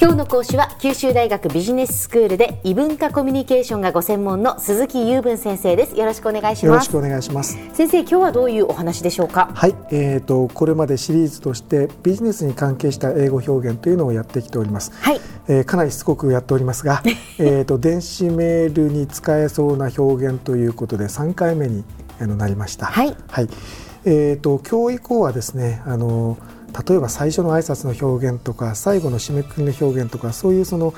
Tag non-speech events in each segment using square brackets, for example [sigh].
今日の講師は九州大学ビジネススクールで異文化コミュニケーションがご専門の鈴木雄文先生です。よろしくお願いします。よろしくお願いします。先生今日はどういうお話でしょうか？はいえーとこれまでシリーズとしてビジネスに関係した英語表現というのをやってきております。はい、えー、かなりしつこくやっておりますが [laughs] えと電子メールに使えそうな表現ということで3回目になりました。はい、はい、えーと今日以降はですねあの例えば最初の挨拶の表現とか最後の締めくくりの表現とかそういうその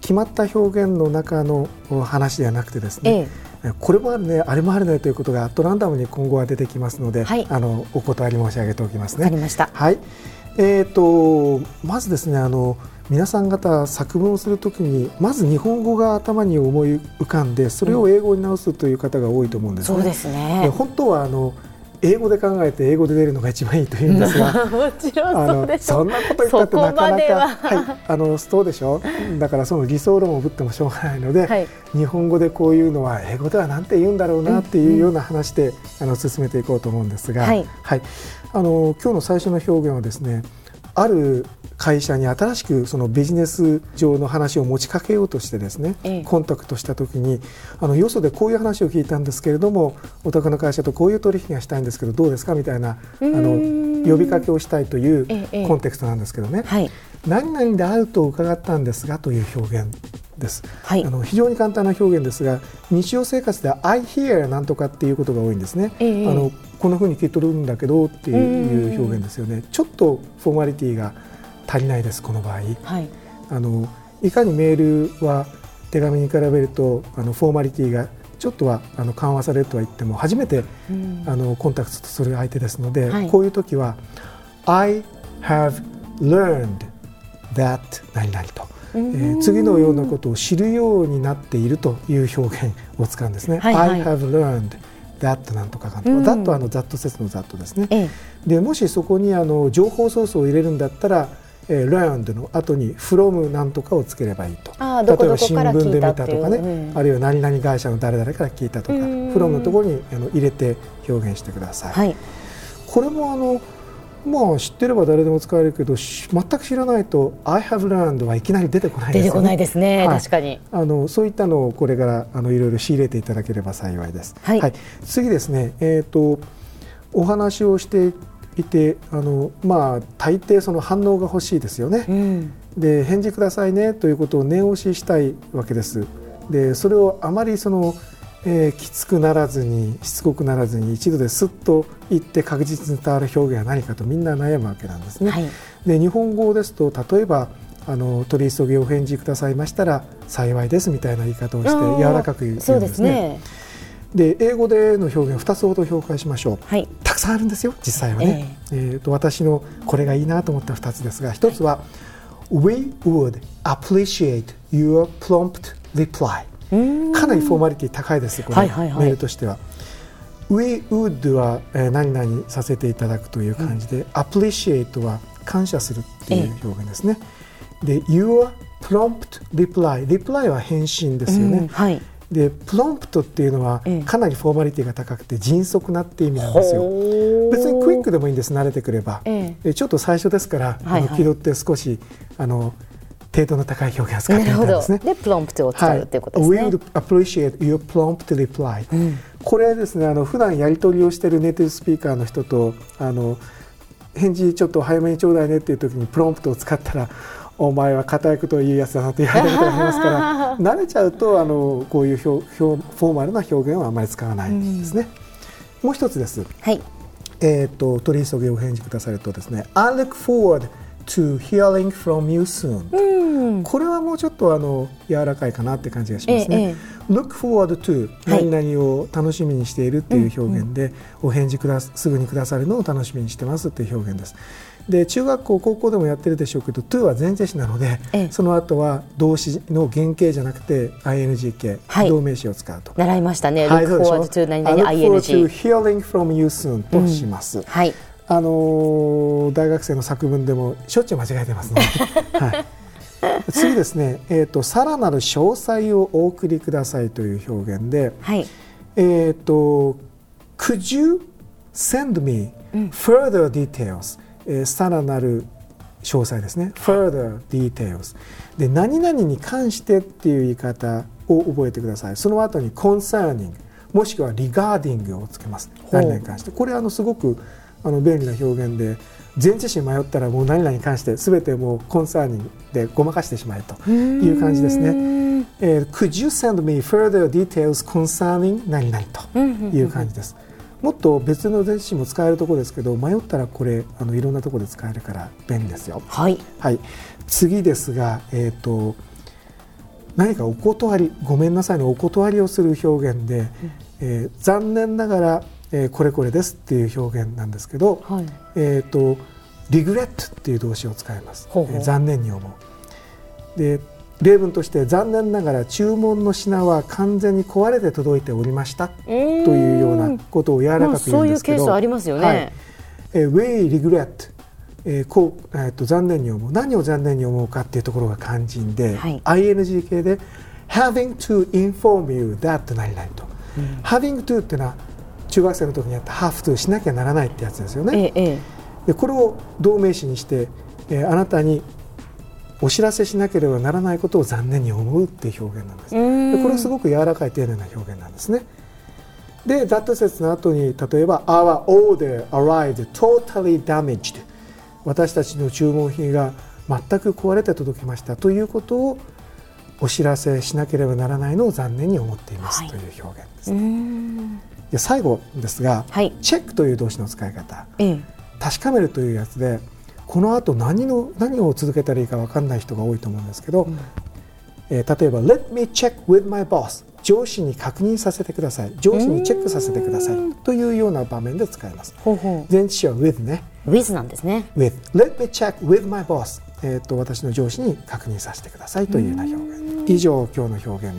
決まった表現の中の話ではなくてですね、ええ、これもあるねあれもあるねということがアットランダムに今後は出てきますので、はい、あのお断り申し上げておきますね。はい。えっ、ー、とまずですねあの皆さん方作文をするときにまず日本語が頭に思い浮かんでそれを英語に直すという方が多いと思うんですね。そうですね。本当はあの英語で考えて英語で出るのが一番いいというんですが [laughs] もちろんそうでそんなこと言ったってなかなかは。い。あのそうでしょだからその理想論をぶってもしょうがないので、はい、日本語でこういうのは英語ではなんて言うんだろうなっていうような話で、あの進めていこうと思うんですが、はい、はい、あの今日の最初の表現はですねある会社に新しくそのビジネス上の話を持ちかけようとしてですね、ええ、コンタクトした時にあのよそでこういう話を聞いたんですけれどもお宅の会社とこういう取引がしたいんですけどどうですかみたいなあの呼びかけをしたいというコンテクストなんですけどね、はい、何々であると伺ったんですがという表現です、はい、あの非常に簡単な表現ですが日常生活では「I hear」なんとかっていうことが多いんですね。え、あのこんなふうに聞い取るんだけどっていう表現ですよね。ちょっとフォーマリティが足りないですこの場合、はい、あのいかにメールは手紙に比べるとあのフォーマリティがちょっとはあの緩和されるとは言っても初めて、うん、あのコンタクトする相手ですので、はい、こういう時は「I have learned that 何々と」えー、次のようなことを知るようになっているという表現を使うんですね。はいはい、I have learned that なんとかかんとか、うん、that はあの that 説の that ですね。ええ、でもしそこにあの情報ソースを入れるんだったらえー、learned の後に from なんとかをつければいいと。例えば新聞で見たとかね、うん、あるいは何々会社の誰々から聞いたとか from のところにあの入れて表現してください。はい、これもあのまあ知ってれば誰でも使えるけど全く知らないと「I have learned」はいきなり出てこないですね。出てこないですね、はい、確かに。あのそういったのをこれからあのいろいろ仕入れていただければ幸いです。はい、はい、次ですね、えーと、とお話をしていてあの、まあ、大抵その反応が欲しいですよね。うん、で返事くださいねということを念押ししたいわけです。でそれをあまりその、えー、きつくならずにしつこくならずに一度ですっと言って確実に伝わる表現は何かとみんな悩むわけなんですね。はい、で日本語ですと例えばあの取り急ぎお返事くださいましたら幸いですみたいな言い方をして柔らかく言うんですね。で英語での表現2つほど紹介しましょう、はい、たくさんあるんですよ実際はね、えー、えーと私のこれがいいなと思った2つですが1つは、はい、We would appreciate your prompt reply かなりフォーマリティ高いですこれ、はいはいはい、メールとしては。We would は、えー、何々させていただくという感じで、うん、appreciate は感謝するっていう表現ですね、えー、で Your prompt reply reply は返信ですよね、うんはいでプロンプトっていうのはかなりフォーマリティが高くて迅速なって意味なんですよ。別にクイックでもいいんです慣れてくれば、ええ、ちょっと最初ですから、はいはい、あの気取って少しあの程度の高い表現を使ってみたんですね。でプロンプトを使うっていうことですね。はい、We would appreciate your prompt reply、うん、これですねあの普段やり取りをしているネイティブスピーカーの人とあの返事ちょっと早めにちょうだいねっていう時にプロンプトを使ったらお前は固いことを言うやつだなと言われたことがありますから慣れちゃうとあのこういう表表フォーマルな表現はあまり使わないですね。もう一つです。はい。えっ、ー、と取り急ぎお返事くださるとですね。I look forward to hearing from you soon、これはもうちょっとあの柔らかいかなって感じがしますね。ええ、look forward to 何々を楽しみにしているっていう表現で、お返事くだすぐにくださるのを楽しみにしてますっていう表現です。で中学校高校でもやってるでしょうけど to は前置詞なので、ええ、その後は動詞の原型じゃなくて ing 形、はい、動名詞を使うと。習いましたね、はい、look forward to 何々 ing look forward to hearing from you soon とします、うん、はい。あのー、大学生の作文でもしょっちゅう間違えてますね、[laughs] はい、次ですね、えーと、さらなる詳細をお送りくださいという表現で、はい、えっ、ー、と Could you send me further details、えー、さらなる詳細ですね。Further details で何々に関してっていう言い方を覚えてください。その後に concerning もしくは regarding をつけます。何々に関して。これあのすごくあの便利な表現で前置詞に迷ったらもう何々に関して全てもうコンサーニングでごまかしてしまえという感じですね。えー、Could you send me further details concerning 何々という感じです。もっと別の前置詞も使えるところですけど迷ったらこれあのいろんなところで使えるから便利ですよ。はい。はい。次ですが、えっ、ー、と何かお断りごめんなさいのお断りをする表現で、うん、えー、残念ながらえー、これこれですっていう表現なんですけど、はい、えっ、ー、とリグレットっていう動詞を使います。ほうほう、えー、残念に思う。で例文として残念ながら注文の品は完全に壊れて届いておりましたというようなことを柔らかく言うんですけど、そういうケースありますよね、はい。えー、We regret えーこうえー、と残念に思う。何を残念に思うかっていうところが肝心で、はい、ING 形で having to inform you that 何々と、うん、having to っていうのは中学生の時にやったハーフトゥーしなきゃならないってやつですよね。ええ、でこれを同名詞にして、えー、あなたにお知らせしなければならないことを残念に思うっていう表現なんです。でこれはすごく柔らかい丁寧な表現なんですね。で、that 説の後に例えば Our order arrived totally damaged 私たちの注文品が全く壊れて届きましたということをお知らせしなければならないのを残念に思っています、はい、という表現です。ね。で最後ですが、はい、チェックという動詞の使い方、ええ、確かめるというやつでこの後何の何を続けたらいいか分かんない人が多いと思うんですけど、うん、えー、例えば「Let me check with my boss」上司に確認させてください。上司にチェックさせてください。というような場面で使います。前置詞は with ね。With なんですね。With. Let me check with my boss えーと、と私の上司に確認させてくださいというような表現。以上今日の表現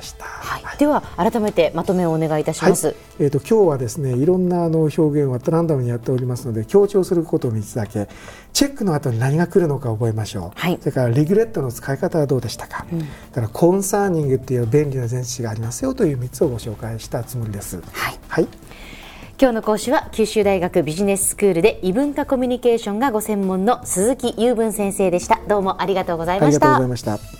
でした、はい、では改めてまとめをお願いいたします、はい、えーと、今日はですねいろんなあの表現をランダムにやっておりますので強調することを3つだけチェックの後に何が来るのか覚えましょう、はい、それからリグレットの使い方はどうでしたか、うん、からコンサーニングっていう便利な前置詞がありますよという3つをご紹介したつもりです。はい、はい。今日の講師は九州大学ビジネススクールで異文化コミュニケーションがご専門の鈴木雄文先生でした。どうもありがとうございました。ありがとうございました